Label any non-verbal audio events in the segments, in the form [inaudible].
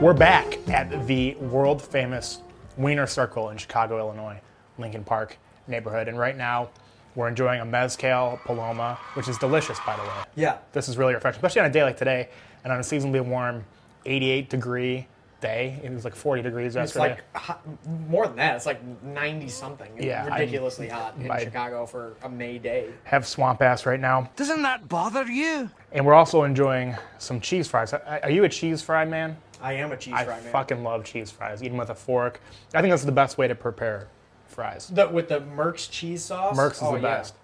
We're back at the world famous Wiener Circle in Chicago, Illinois, Lincoln Park neighborhood. And right now, we're enjoying a Mezcal Paloma, which is delicious, by the way. Yeah. This is really refreshing, especially on a day like today and on a seasonably warm 88 degree day. It was like 40 degrees It's yesterday. like hot, more than that. It's like 90 something. It's Yeah, I- ridiculously hot in I- Chicago for a May day. Have swamp ass right now. Doesn't that bother you? And we're also enjoying some cheese fries. Are are you a cheese fry man? I am a cheese I fry man. I fucking love cheese fries, even with a fork. I think that's the best way to prepare fries. The, with the Merck's cheese sauce. Merck's is oh, the yeah. best.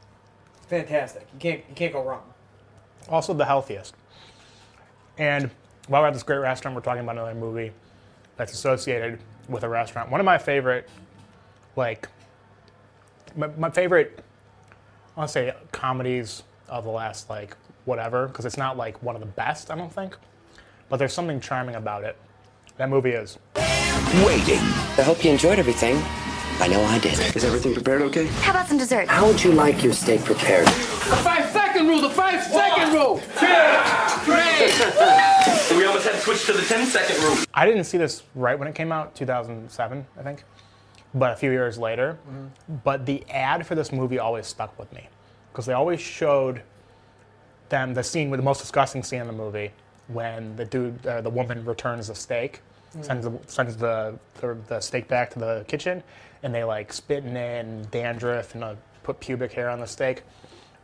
Fantastic. You can't you can't go wrong. Also the healthiest. And while we're at this great restaurant, we're talking about another movie that's associated with a restaurant. One of my favorite, like, my, my favorite, I want to say comedies of the last, like, whatever, because it's not, like, one of the best, I don't think. But there's something charming about it. That movie is. Waiting. I hope you enjoyed everything. I know I did. Is everything prepared okay? How about some dessert? How would you like your steak prepared? The five second rule, the five second rule. Two, three. [laughs] We almost had to switch to the 10 second rule. I didn't see this right when it came out, 2007, I think, but a few years later. Mm-hmm. But the ad for this movie always stuck with me because they always showed them the scene with the most disgusting scene in the movie when the dude, uh, the woman returns the steak, sends the sends the, the the steak back to the kitchen, and they like spitting in dandruff and uh, put pubic hair on the steak.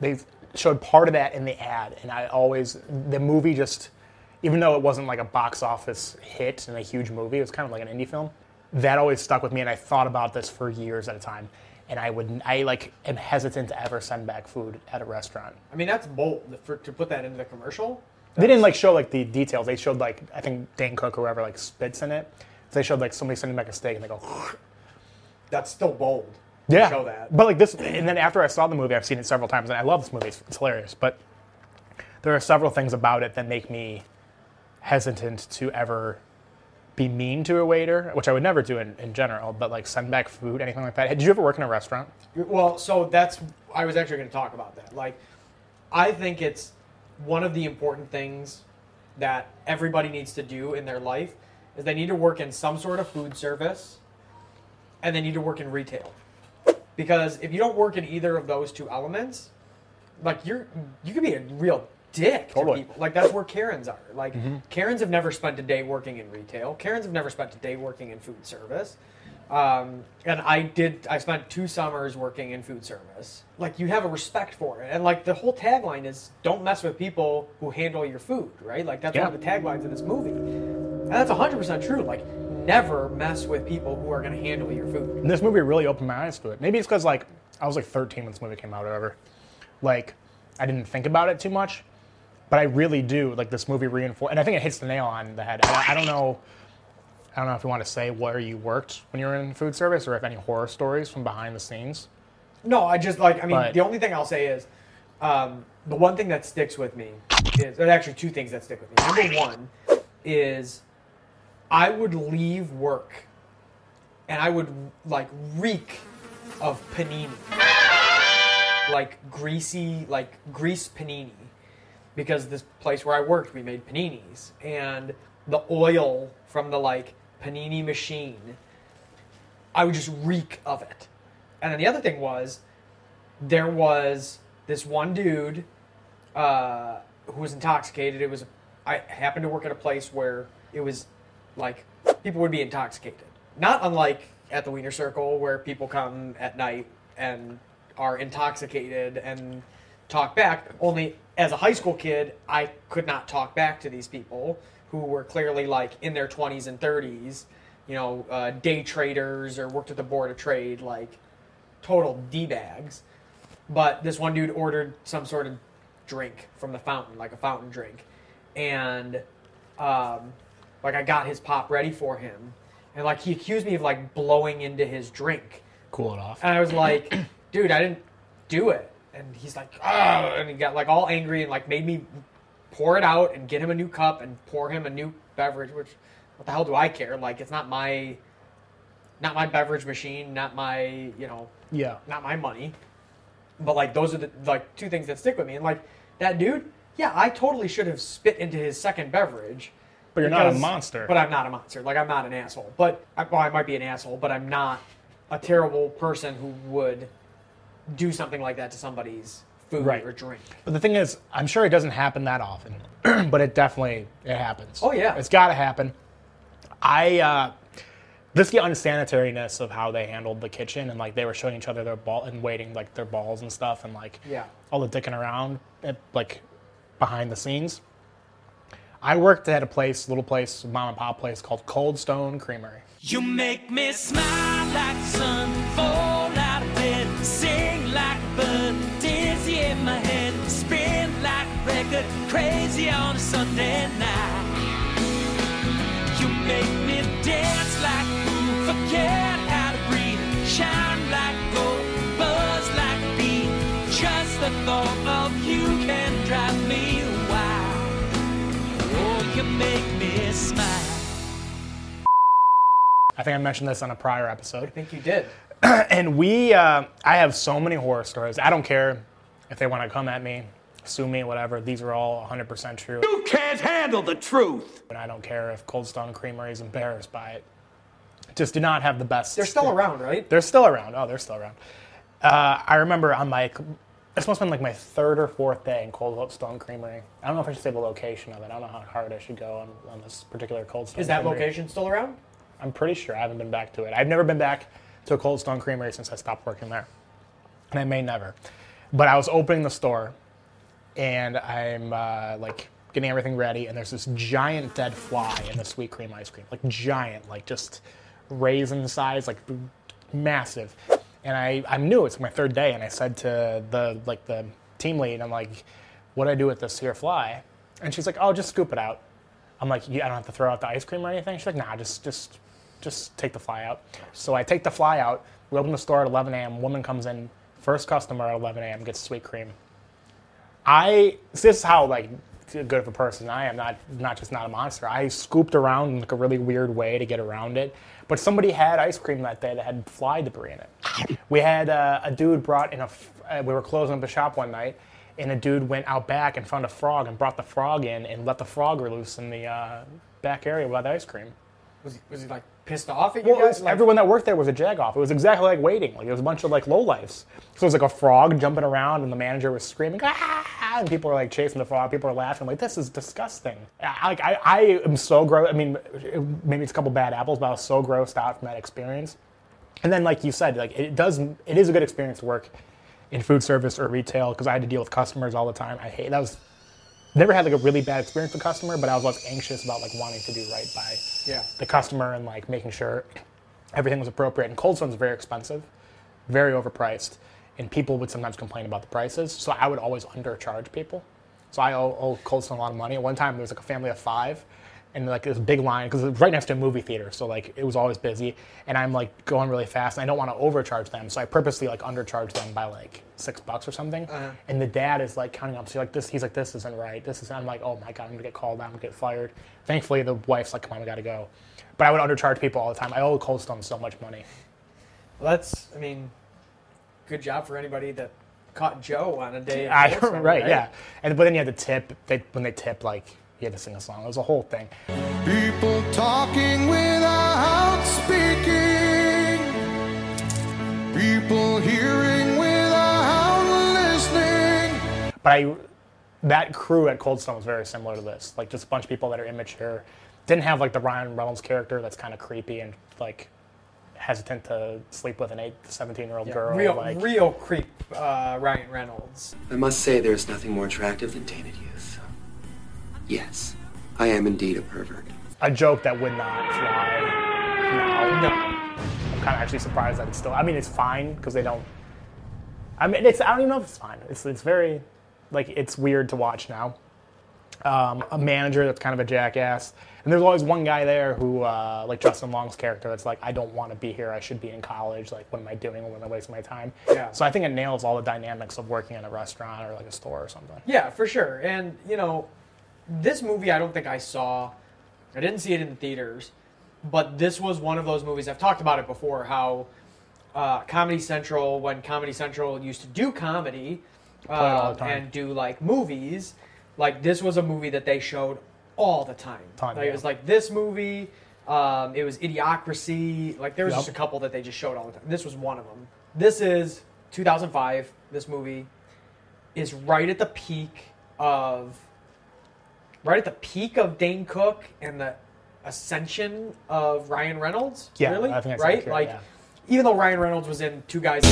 They showed part of that in the ad, and I always the movie just, even though it wasn't like a box office hit and a huge movie, it was kind of like an indie film. That always stuck with me, and I thought about this for years at a time. And I would, I like, am hesitant to ever send back food at a restaurant. I mean that's bold for, to put that into the commercial. They didn't like show like the details. They showed like I think Dane Cook or whoever like spits in it. So they showed like somebody sending back a steak and they go, [laughs] That's still bold. to yeah. Show that. But like this, and then after I saw the movie, I've seen it several times, and I love this movie. It's, it's hilarious. But there are several things about it that make me hesitant to ever be mean to a waiter, which I would never do in, in general. But like send back food, anything like that. Did you ever work in a restaurant? Well, so that's I was actually going to talk about that. Like, I think it's one of the important things that everybody needs to do in their life is they need to work in some sort of food service, and they need to work in retail. Because if you don't work in either of those two elements, like you're you could be a real dick Totally. to people. Like that's where Karens are. Like mm-hmm. Karens have never spent a day working in retail. Karens have never spent a day working in food service. Um, and I did. I spent two summers working in food service. Like you have a respect for it, and like the whole tagline is "Don't mess with people who handle your food." Right? Like that's Yeah. one of the taglines of this movie, and that's hundred percent true. Like never mess with people who are going to handle your food. And this movie really opened my eyes to it. Maybe it's because like I was like 13 when this movie came out, or whatever. Like I didn't think about it too much, but I really do. Like this movie reinforced, and I think it hits the nail on the head. I, I don't know. I don't know if you want to say where you worked when you were in food service, or if any horror stories from behind the scenes. No, I just like. I mean, But- the only thing I'll say is, um, the one thing that sticks with me is, or actually two things that stick with me. Number one is, I would leave work, and I would like reek of panini, like greasy, like grease panini, because this place where I worked, we made paninis, and the oil from the like panini machine I would just reek of it. And then the other thing was, there was this one dude uh, who was intoxicated. It was, I happened to work at a place where it was like people would be intoxicated. Not unlike at the Wiener Circle where people come at night and are intoxicated and talk back. Only as a high school kid, I could not talk back to these people who were clearly like in their 20s and 30s, you know, uh, day traders or worked at the board of trade, like total d bags. But this one dude ordered some sort of drink from the fountain, like a fountain drink, and um, like I got his pop ready for him, and like he accused me of like blowing into his drink. Cool it off. And I was like, [clears throat] dude, I didn't do it. And he's like, oh, and he got like all angry and like made me pour it out and get him a new cup and pour him a new beverage. Which, what the hell do I care? Like, it's not my, not my beverage machine, not my, you know, Yeah. not my money. But like, those are the like two things that stick with me. And like that dude, yeah, I totally should have spit into his second beverage, But you're not a monster. But I'm not a monster. Like I'm not an asshole. But I, well, I might be an asshole, but I'm not a terrible person who would do something like that to somebody's food Right. or drink. But the thing is, I'm sure it doesn't happen that often, [clears throat] but it definitely it happens. Oh, yeah. it's got to happen. I uh, this the unsanitariness of how they handled the kitchen and like they were showing each other their ball and waiting like their balls and stuff and like Yeah. all the dicking around at, like behind the scenes. I worked at a place, little place, mom and pop place called Cold Stone Creamery. You make me smile like the sun, fall crazy on a Sunday night. You make me dance like a forget how to breathe, shine like gold, buzz like bee. Just the thought of you can drive me wild. Oh, you make me smile. I think I mentioned this on a prior episode. I think you did. [clears throat] and we uh, i have so many horror stories i don't care if they want to come at me sue me whatever these are all 100% true You can't handle the truth. and i don't care if cold stone creamery is embarrassed by it just do not have the best They're still around, right? they're still around oh they're still around uh, i remember on my this must have been like my third or fourth day in cold stone creamery i don't know if i should say the location of it i don't know how hard i should go on, on this particular cold stone Is that Creamery. location still around? I'm pretty sure I haven't been back to it. I've never been back to a Cold Stone Creamery since I stopped working there, and I may never. But I was opening the store, and I'm uh, like getting everything ready, and there's this giant dead fly in the sweet cream ice cream, like giant, like just raisin size, like massive. And I, I'm new. It's my third day, and I said to the like the team lead, I'm like, "What do I do with this here fly?" And she's like, "Oh, just scoop it out." I'm like, "You- I don't have to throw out the ice cream or anything. She's like, nah, just just just take the fly out. So I take the fly out. We open the store at 11 a.m. Woman comes in, first customer at 11 a.m. gets sweet cream. I this is how like good of a person I am. Not not just not a monster. I scooped around in like a really weird way to get around it. But somebody had ice cream that day that had fly debris in it. We had uh, a dude brought in a. Uh, we were closing up the shop one night, and a dude went out back and found a frog and brought the frog in and let the frog loose in the uh, back area by the ice cream. Was he, was he like pissed off at you Well, guys? Like, everyone that worked there was a jagoff. It was exactly like waiting. Like it was a bunch of like lowlifes. So it was like a frog jumping around, and the manager was screaming, ah! and people were like chasing the frog. People were laughing. like this is disgusting. I, like I, I am so gross. I mean, it- maybe it's a couple bad apples, but I was so grossed out from that experience. And then, like you said, like it does. It is a good experience to work in food service or retail because I had to deal with customers all the time. I hate that was. Never had like a really bad experience with a customer, but I was less anxious about like wanting to do right by Yeah. the customer and like making sure everything was appropriate. And Cold Stone's very expensive, very overpriced, and people would sometimes complain about the prices. So I would always undercharge people. So I owe, owe Cold Stone a lot of money. At one time, there was like a family of five, and like this big line because it was right next to a movie theater. So like it was always busy, and I'm like going really fast, and I don't want to overcharge them. So I purposely like undercharge them by like six bucks or something. Uh-huh. And the dad is like counting up. So like this, he's like, this isn't right. This is. I'm like, oh my god, I'm gonna get called out. I'm gonna get fired. Thankfully, the wife's like, come on, we gotta go. But I would undercharge people all the time. I owe Cold Stone so much money. Well, that's, I mean, good job for anybody that caught Joe on a day. I, Stone, [laughs] right, yeah. And but then you had to tip. They, when they tip, like you had to sing a song. It was a whole thing. People talking without speaking. People hearing without listening. But I, that crew at Cold Stone was very similar to this. Like just a bunch of people that are immature. Didn't have like the Ryan Reynolds character that's kind of creepy and like hesitant to sleep with an eight to seventeen year old Yeah, girl. real, like, real creep, uh, Ryan Reynolds. I must say there's nothing more attractive than tainted youth. Yes, I am indeed a pervert. a joke that would not fly No, No. I'm kind of actually surprised that it's still. I mean, it's fine because they don't. I mean, it's. I don't even know if it's fine. It's. It's very, like, it's weird to watch now. Um, a manager that's kind of a jackass, and there's always one guy there who, uh, like Justin Long's character, that's like, I don't want to be here. I should be in college. Like, what am I doing? When am I wasting my time? Yeah. So I think it nails all the dynamics of working in a restaurant or like a store or something. Yeah, for sure. And, you know, this movie I don't think I saw. I didn't see it in the theaters, but this was one of those movies. I've talked about it before how uh, Comedy Central, when Comedy Central used to do comedy uh, and do like movies, like this was a movie that they showed all the time. Ton, like, yeah. It was like this movie. Um, it was Idiocracy. Like there was Yep. just a couple that they just showed all the time. This was one of them. This is 2005. This movie is right at the peak of right at the peak of Dane Cook and the ascension of Ryan Reynolds. Yeah, really, I think that's right? accurate, like yeah. even though Ryan Reynolds was in Two Guys.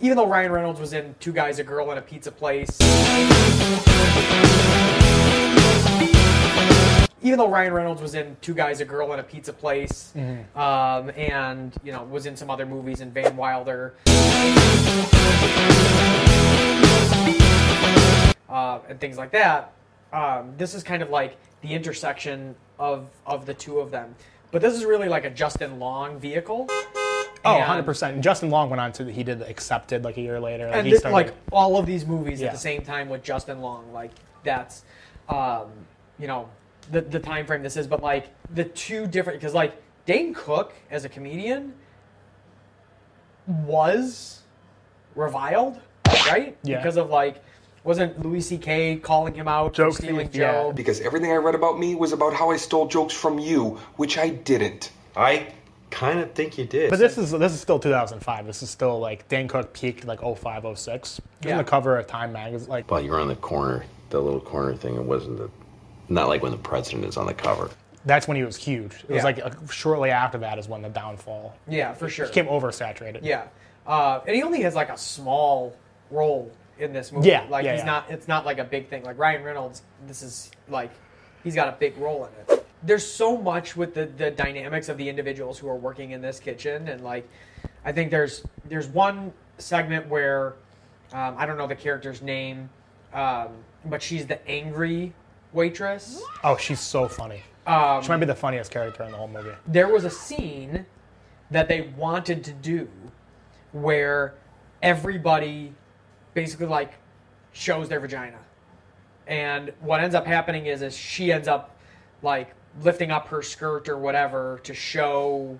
Even though Ryan Reynolds was in Two Guys, a Girl, and a Pizza Place. Even though Ryan Reynolds was in Two Guys, a Girl, and a Pizza Place, Mm-hmm. um, and you know was in some other movies in Van Wilder, uh, and things like that. Um, this is kind of like the intersection of of the two of them. But this is really like a Justin Long vehicle. Oh, 100%. And Justin Long went on to, he did Accepted like a year later. Like, and he thi- started- like all of these movies Yeah. at the same time with Justin Long, like that's, um, you know, the the time frame this is. But like the two different because like Dane Cook as a comedian was reviled, right? Yeah. Because of like. Wasn't Louis C.K. calling him out Joke for stealing thief, yeah. Joe? Because everything I read about me was about how I stole jokes from you, which I didn't. I kind of think you did. But this is this is still 2005. This is still like Dane Cook peaked like 05, 06. He Yeah. on the cover of Time magazine. Like Well, you were on the corner, the little corner thing. It wasn't the, not like when the president is on the cover. that's when he was huge. It was like uh, shortly after that is when the downfall Yeah, for sure. he became oversaturated. Yeah, uh, and he only has like a small role in this movie. Yeah, like yeah, he's yeah. not. It's not like a big thing. Like Ryan Reynolds, this is like he's got a big role in it. There's so much with the the dynamics of the individuals who are working in this kitchen, and like I think there's there's one segment where um, I don't know the character's name, um, but she's the angry waitress. Oh, she's so funny. Um, she might be the funniest character in the whole movie. there was a scene that they wanted to do where everybody basically like shows their vagina. And what ends up happening is is she ends up like lifting up her skirt or whatever to show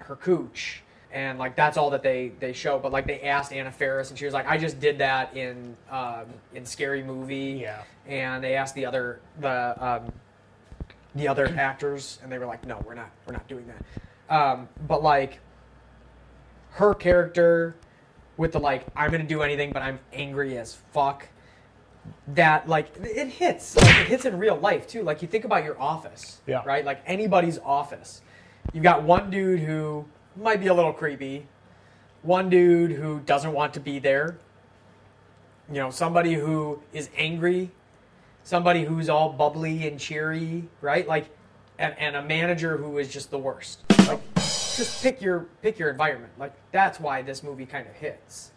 her cooch. And like that's all that they they show. But like they asked anna Faris and she was like i just did that in um in scary movie. Yeah. and they asked the other the um the other actors and they were like no we're not we're not doing that. Um but like her character with the like i'm gonna do anything but i'm angry as fuck that like it hits. Like it hits in real life too. Like you think about your office Yeah. right? Like anybody's office. You've got one dude who might be a little creepy one dude who doesn't want to be there you know somebody who is angry somebody who's all bubbly and cheery right? Like and, and a manager who is just the worst just pick your pick your environment like that's why this movie kind of hits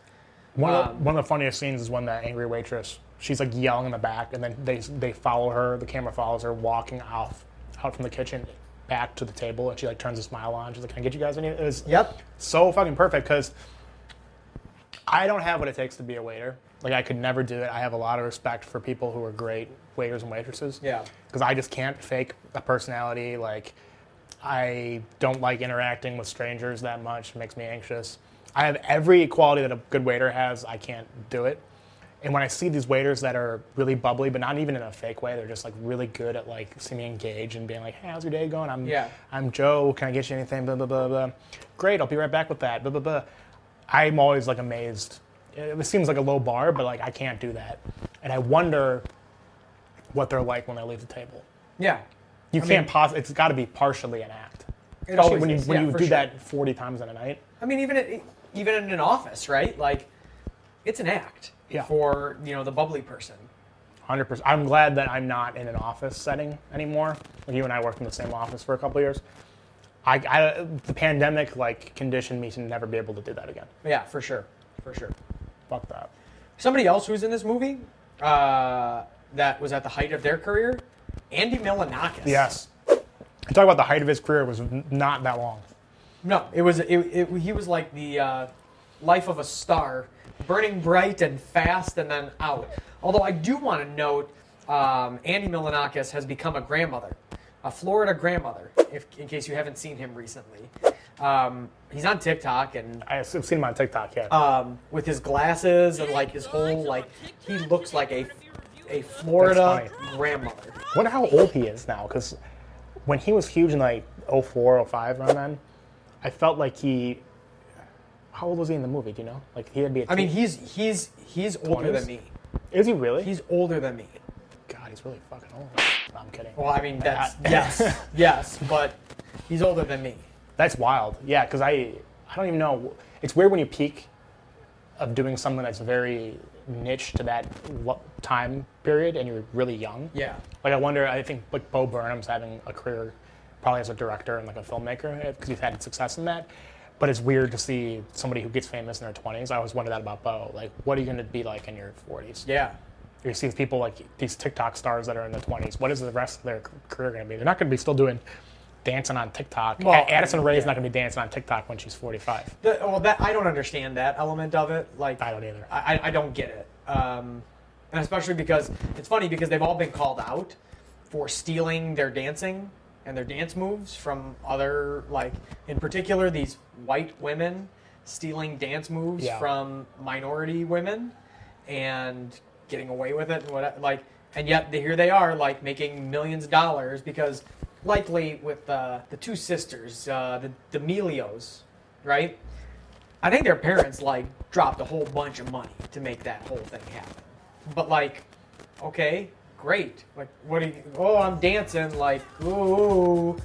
One, of, Um, the- one of the funniest scenes is when that angry waitress, she's like yelling in the back, and then they they follow her. The camera follows her walking off out from the kitchen back to the table, and she like turns a smile on. She's like, "Can I get you guys any?" It was Yep. so fucking perfect because I don't have what it takes to be a waiter. Like I could never do it. I have a lot of respect for people who are great waiters and waitresses. Yeah. Because I just can't fake a personality. Like I don't like interacting with strangers that much. It makes me anxious. I have every quality that a good waiter has. I can't do it. And when I see these waiters that are really bubbly, but not even in a fake way, they're just like really good at like seeming engaged and being like, "Hey, how's your day going? I'm Yeah. I'm Joe. Can I get you anything? Blah blah blah blah. Great, I'll be right back with that. Blah blah blah. I'm always like amazed. It it seems like a low bar, but like I can't do that, and I wonder what they're like when they leave the table. yeah You I can't mean- pos. It's got to be partially an act. Especially when you is, when yeah, you do sure. that 40 times in a night. I mean, even at, even in an office, right? Like, it's an act Yeah. for you know the bubbly person. Hundred percent. I'm glad that I'm not in an office setting anymore. Like you and I worked in the same office for a couple years. I, I the pandemic like conditioned me to never be able to do that again. Yeah, for sure, for sure. Fuck that. Somebody else who's in this movie uh, that was at the height of their career, Andy Milonakis. Yes. Talk about the height of his career was not that long. No, it was it, it, he was like the uh, life of a star, burning bright and fast, and then out. Although I do want to note, um, Andy Milonakis has become a grandmother, a Florida grandmother. If in case you haven't seen him recently, Um, he's on TikTok and I've seen him on TikTok. Yeah. um, with his glasses and like his whole like he looks like a a Florida grandmother. wonder how old he is now because when he was huge in like 04 05 around then i felt like he how old was he in the movie do you know like he had to be a I mean, he's he's he's older 20s? than me. is he really He's older than me. god he's really fucking old no, i'm kidding Well, I mean, that's yes, [laughs] yes, but he's older than me. that's wild yeah because i i don't even know it's weird when you peak of doing something that's very niche to that lo- time period and you're really young Yeah. Like I wonder, I think like Bo Burnham's having a career probably as a director and like a filmmaker eh, because he's had success in that. But it's weird to see somebody who gets famous in their 20s. I always wonder that about Bo. Like, what are you going to be like in your 40s? Yeah. You see people like these TikTok stars that are in the 20s. What is the rest of their career going to be? They're not going to be still doing dancing on TikTok. Well, Addison Rae's yeah. not going to be dancing on TikTok when she's 45. The, well, that I don't understand that element of it. Like I don't either. I, I don't get it. Um, and especially because it's funny because they've all been called out for stealing their dancing and their dance moves from other like in particular these white women stealing dance moves Yeah. from minority women and getting away with it and what like and yet here they are like making millions of dollars because likely with uh, the two sisters uh, the D'Amelios right I think their parents like dropped a whole bunch of money to make that whole thing happen. But like, okay, great. Like, what are you? Oh, I'm dancing. Like, ooh.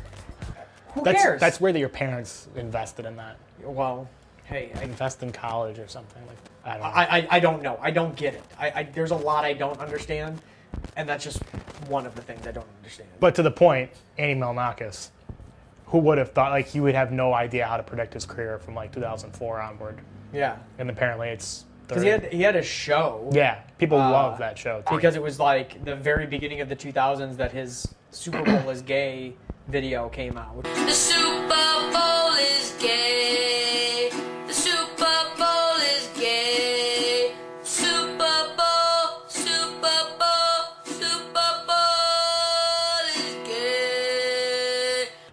Who That's, cares? that's where your parents invested in that. well, hey, I, Invest in college or something. Like, I don't know. I, I, I don't know. I don't get it. I, I there's a lot I don't understand, and that's just one of the things I don't understand. But to the point, Andy Milonakis, who would have thought like you would have no idea how to predict his career from like 2004 onward, Yeah, and apparently it's because he had he had a show. yeah, people Uh, love that show too. because it was like the very beginning of the 2000s that his Super Bowl is gay video came out. The Super Bowl is gay.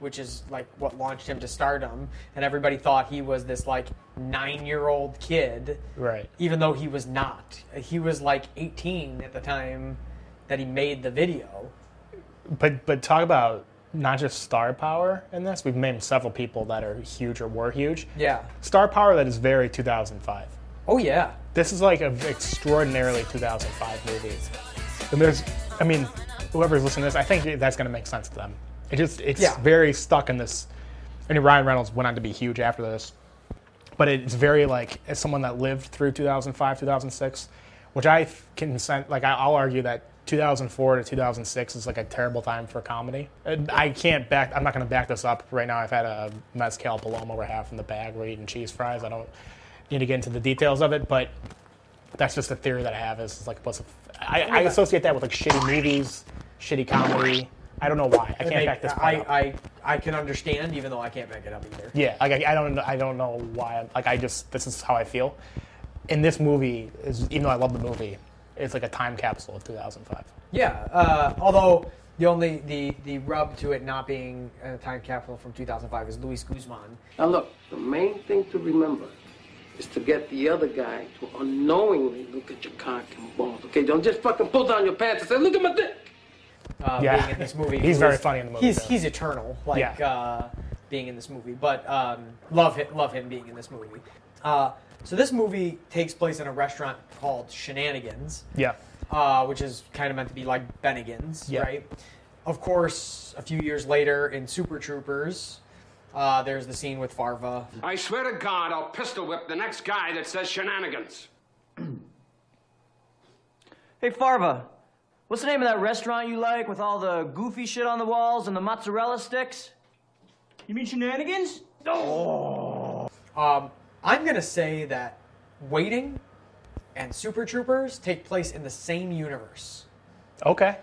Which is like what launched him to stardom and everybody thought he was this like 9-year-old kid right. even though he was not. He was like 18 at the time that he made the video. But but talk about not just star power in this. We've named several people that are huge or were huge. Yeah. Star power that is very 2005. Oh yeah. This is like an extraordinarily 2005 movie. And there's, I mean, whoever's listening to this, I think that's going to make sense to them. It just, it's Yeah. very stuck in this. I mean, Ryan Reynolds went on to be huge after this, but it's very like as someone that lived through 2005, 2006, which I can sen- like. I- I'll argue that 2004 to 2006 is like a terrible time for comedy. I can't back. I'm not going to back this up right now. I've had a mezcal paloma we're half in the bag. We're eating cheese fries. I don't need to get into the details of it, but that's just a theory that I have. Is like what's a, I, I associate that with like shitty movies, shitty comedy. I don't know why. I can't Like, back this I, up. I, I can understand even though I can't back it up either. Yeah, like I, I don't, I don't know why. Like I just, this is how I feel. And this movie is, even though I love the movie, it's like a time capsule of 2005. Yeah. Uh, although the only the the rub to it not being a time capsule from 2005 is Luis Guzman. Now look, the main thing to remember is to get the other guy to unknowingly look at your cock and balls. Okay, don't just fucking pull down your pants and say, "Look at my dick." Uh, Yeah. being in this movie. He's very funny in the movie, He's too. he's eternal, like Yeah. uh, being in this movie. But um, love him, love him being in this movie. Uh, so this movie takes place in a restaurant called Shenanigans, Yeah. uh, which is kind of meant to be like Bennigan's, Yeah. right? Of course, a few years later in Super Troopers, uh, there's the scene with Farva. I swear to God, I'll pistol whip the next guy that says shenanigans. [clears throat] Hey, Farva, what's the name of that restaurant you like with all the goofy shit on the walls and the mozzarella sticks? You mean shenanigans? No. Um, I'm gonna say that Waiting and Super Troopers take place in the same universe. Okay.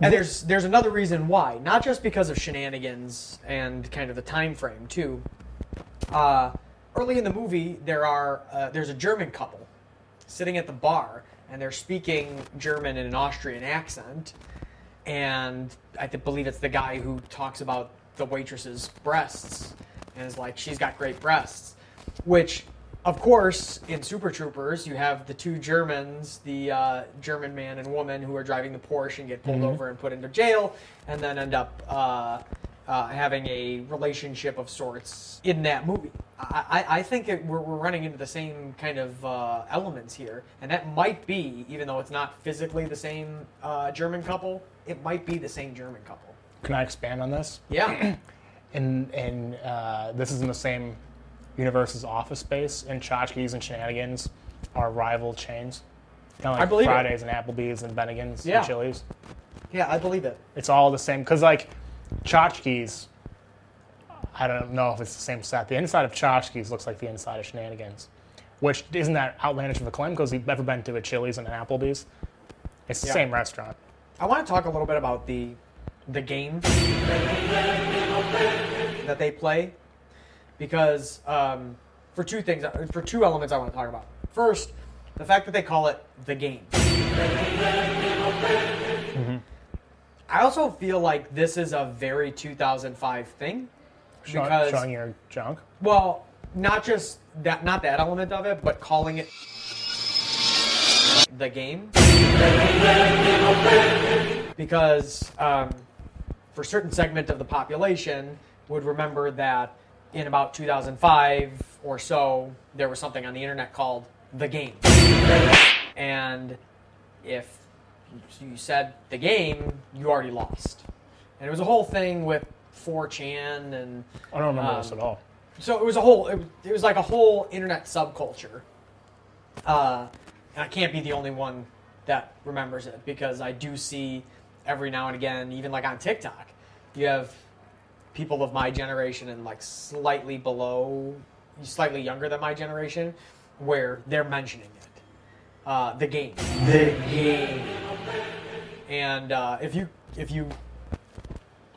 And there's there's another reason why, not just because of shenanigans and kind of the time frame too. Uh, early in the movie, there are uh, there's a German couple sitting at the bar, and they're speaking German in an Austrian accent, and I believe it's the guy who talks about the waitress's breasts and is like, she's got great breasts. Which, of course, in Super Troopers, you have the two Germans, the uh, German man and woman who are driving the Porsche and get pulled Mhm. over and put into jail, and then end up uh, uh, having a relationship of sorts in that movie. I, I, I think it, we're, we're running into the same kind of uh, elements here, and that might be, even though it's not physically the same uh, German couple, it might be the same German couple. Can I expand on this? Yeah. [clears throat] and and uh, this is in the same universe as Office Space, and Chotchkie's and Shenanigans are rival chains. Kind of I like believe it. Fridays and Applebee's and Bennigan's Yeah. and Chili's. Yeah, I believe it. It's all the same because like Chotchkie's. I don't know if it's the same set. The inside of Chotchkie's looks like the inside of Shenanigans, which isn't that outlandish of a claim because you've ever been to a Chili's and an Applebee's. It's the Yeah. same restaurant. I want to talk a little bit about the the game that they play because um, for two things, for two elements, I want to talk about. First, the fact that they call it the game. I also feel like this is a very 2005 thing because showing your junk. well, not just that, not that element of it, but calling it the game. Because um, for a certain segment of the population would remember that in about 2005 or so, there was something on the internet called the game. And if you said the game, you already lost. And it was a whole thing with 4chan and I don't remember um, this at all. so it was a whole. It was, it was like a whole internet subculture. Uh, and I can't be the only one that remembers it because I do see every now and again, even like on TikTok, you have people of my generation and like slightly below, slightly younger than my generation, where they're mentioning it. Uh, the game. The game. And uh, if you if you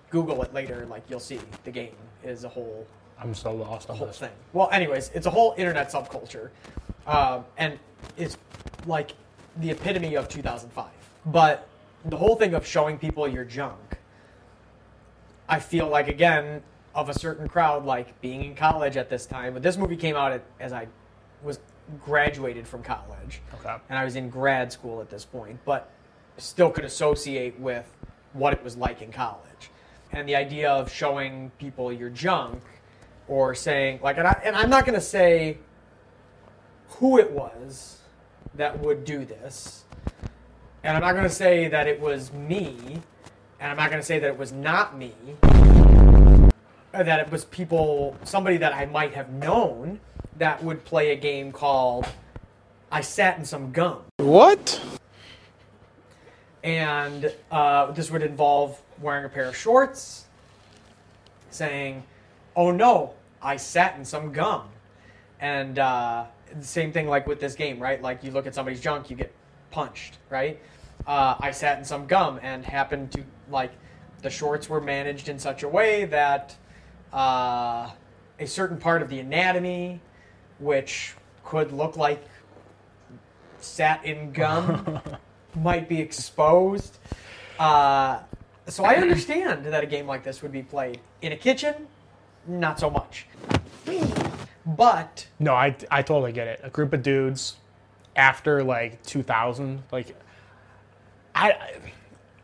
Google it later, like you'll see the game is a whole I'm so lost the on whole this. thing. Well, anyways, it's a whole internet subculture, um, and it's like the epitome of 2005. But the whole thing of showing people your junk, I feel like again of a certain crowd, like being in college at this time. But this movie came out at, as I was graduated from college, Okay. and I was in grad school at this point, but still could associate with what it was like in college. And the idea of showing people your junk or saying like and, I, and I'm not going to say who it was that would do this. And I'm not going to say that it was me, and I'm not going to say that it was not me. That it was people somebody that I might have known that would play a game called I sat in some gum. What? And uh, this would involve wearing a pair of shorts, saying, "Oh no, I sat in some gum," and uh, the same thing like with this game, right? Like you look at somebody's junk, you get punched, right? Uh, I sat in some gum and happened to like the shorts were managed in such a way that uh, a certain part of the anatomy, which could look like sat in gum [laughs] might be exposed. Uh, so I understand that a game like this would be played in a kitchen, not so much. But No, I, I totally get it. A group of dudes after like 2000, like I,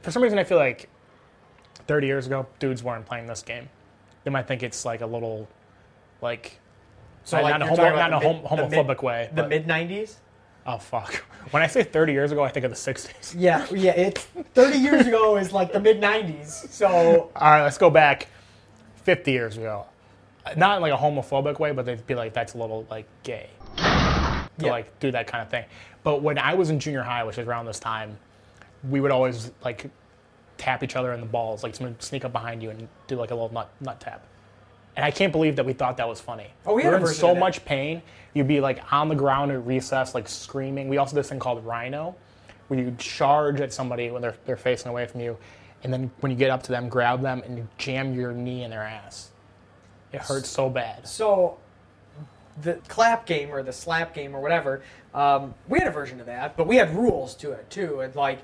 for some reason I feel like 30 years ago dudes weren't playing this game. They might think it's like a little like so not, like not a homo, not in a hom- the mid- the homophobic mid- way. The mid '90s. Oh fuck! [laughs] When I say 30 years ago, I think of the 60s. Yeah, yeah. It's 30 years ago is like the mid '90s. So All right, let's go back 50 years ago. Not in like a homophobic way, but they'd be like, that's a little like gay. To Yeah. like do that kind of thing. But when I was in junior high, which is around this time, we would always like tap each other in the balls, like someone would sneak up behind you and do like a little nut nut tap. And I can't believe that we thought that was funny. Oh, we were a in so much pain. You'd be like on the ground at recess, like screaming. We also did this thing called Rhino, where you charge at somebody when they're they're facing away from you, and then when you get up to them, grab them and you jam your knee in their ass. It hurts so bad. So, the clap game or the slap game or whatever, um, we had a version of that, but we had rules to it too. And like,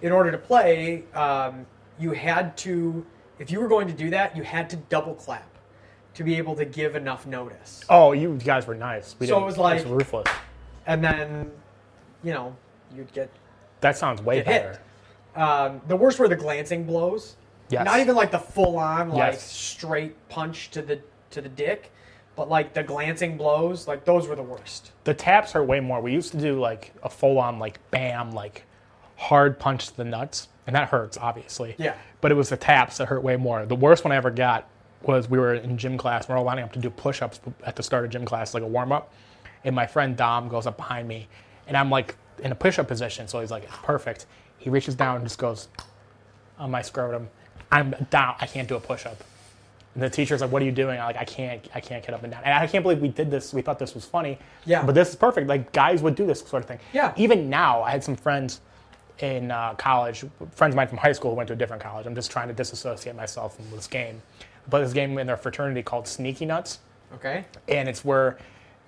in order to play, um, you had to, if you were going to do that, you had to double clap. To be able to give enough notice. Oh, you guys were nice. We So it was like- ruthless. And then, you know, you'd get That sounds way better. Um, the worst were the glancing blows. Yes. Not even like the full on like Yes. straight punch to the to the dick, but like the glancing blows, like those were the worst. The taps hurt way more. We used to do like a full on like bam, like hard punch to the nuts, and that hurts obviously. Yeah. But it was the taps that hurt way more. The worst one I ever got was we were in gym class. We're all lining up to do push ups at the start of gym class, like a warm up, and my friend Dom goes up behind me, and I'm like in a push up position, so he's like it's perfect. He reaches down and just goes on my scrotum. I'm down. I can't do a push up. And the teacher's like, "What are you doing?" I'm like, "I can't, I can't get up and down." And I can't believe we did this. We thought this was funny. Yeah. But this is perfect. Like guys would do this sort of thing. Yeah. Even now, I had some friends in uh, college, friends of mine from high school who went to a different college. I'm just trying to disassociate myself from this game. But this game in their fraternity called Sneaky Nuts, Okay. and it's where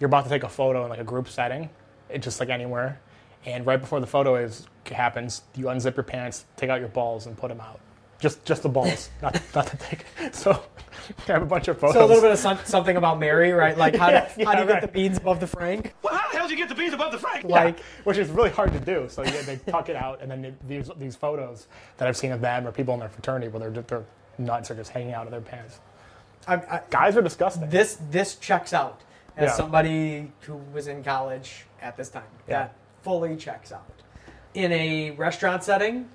you're about to take a photo in like a group setting, it just like anywhere. And right before the photo is happens, you unzip your pants, take out your balls, and put them out. Just just the balls, [laughs] not not the dick. [laughs] So [laughs] I have a bunch of photos. So a little bit of some, something about Mary, right? Like how, Yeah, do, how do you yeah, get the right. beans above the frank? Well, how the hell do you get the beans above the frank? like which is really hard to do. So yeah, they tuck it out, and then they- these these photos that I've seen of them or people in their fraternity where their their nuts are just hanging out of their pants. I, I, Guys are disgusting. this this checks out as Yeah. somebody who was in college at this time. Yeah. That fully checks out. In a restaurant setting,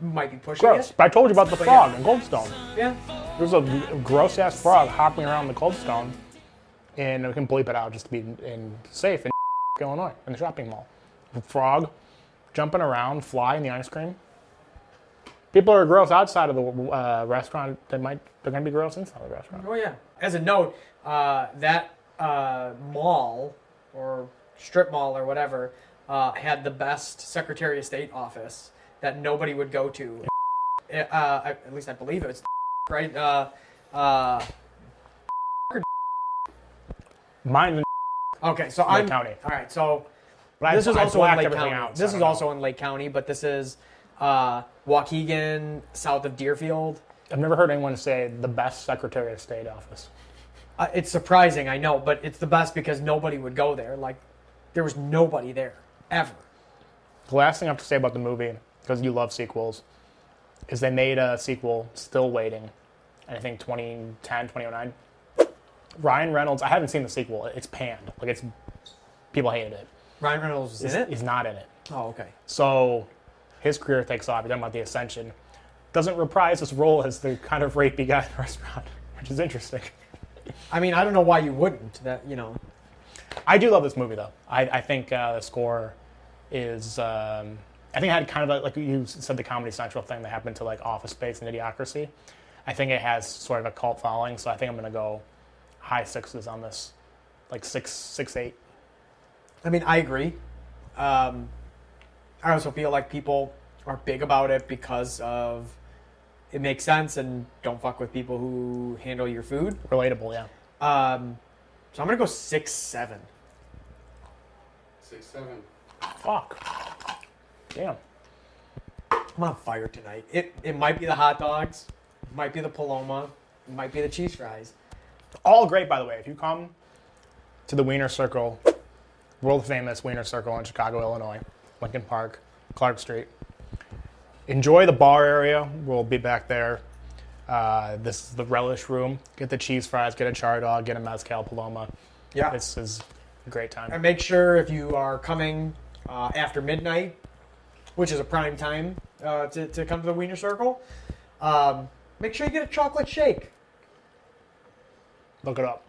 might be pushing Gross. it. But I told you about the But frog yeah. in Cold Stone. Yeah. There's a gross ass frog hopping around the Cold Stone, and we can bleep it out just to be in, safe in [laughs] Illinois in the shopping mall. The frog jumping around, fly in the ice cream. People are gross outside of the uh, restaurant. They might they're gonna be gross inside the restaurant. Oh yeah. As a note, uh, that uh, mall or strip mall or whatever uh, had the best Secretary of State office that nobody would go to. Uh, at least I believe it was right. Uh, uh, Mine, okay, so Lake I'm County. All right, so but I, this is I also in Lake County. out. this is don't also in Lake County, but this is uh, Waukegan, south of Deerfield. I've never heard anyone say the best Secretary of State office. Uh, it's surprising, I know, but it's the best because nobody would go there. Like, there was nobody there ever. The last thing I have to say about the movie, because you love sequels, is they made a sequel, Still Waiting, I think 2010, 2009. Ryan Reynolds, I haven't seen the sequel. It's panned. Like, it's, people hated it. Ryan Reynolds is in it. he's not in it. Oh, okay. So his career takes off. You're talking about the Ascension. Doesn't reprise his role as the kind of rapey guy in the [laughs] restaurant, which is interesting. I mean, I don't know why you wouldn't. That you know. I do love this movie though. I, I think uh, the score is. Um, I think it had kind of a, like you said the Comedy Central thing that happened to like Office Space and Idiocracy. I think it has sort of a cult following, so I think I'm gonna go high sixes on this, like six, six, eight. I mean, I agree. Um, I also feel like people are big about it because of it makes sense and don't fuck with people who handle your food. Relatable, yeah. Um, so I'm gonna go six seven. Six, seven. Fuck. Damn. I'm on fire tonight. It it might be the hot dogs, it might be the Paloma, it might be the cheese fries. All great, by the way. If you come to the Wiener Circle, world famous Wiener Circle in Chicago, Illinois, Lincoln Park, Clark Street, enjoy the bar area. We'll be back there. Uh, this is the relish room. Get the cheese fries, get a char dog, get a mezcal paloma. Yeah. This is a great time. And make sure if you are coming uh, after midnight, which is a prime time uh, to, to come to the Wiener Circle, um, make sure you get a chocolate shake. Look it up.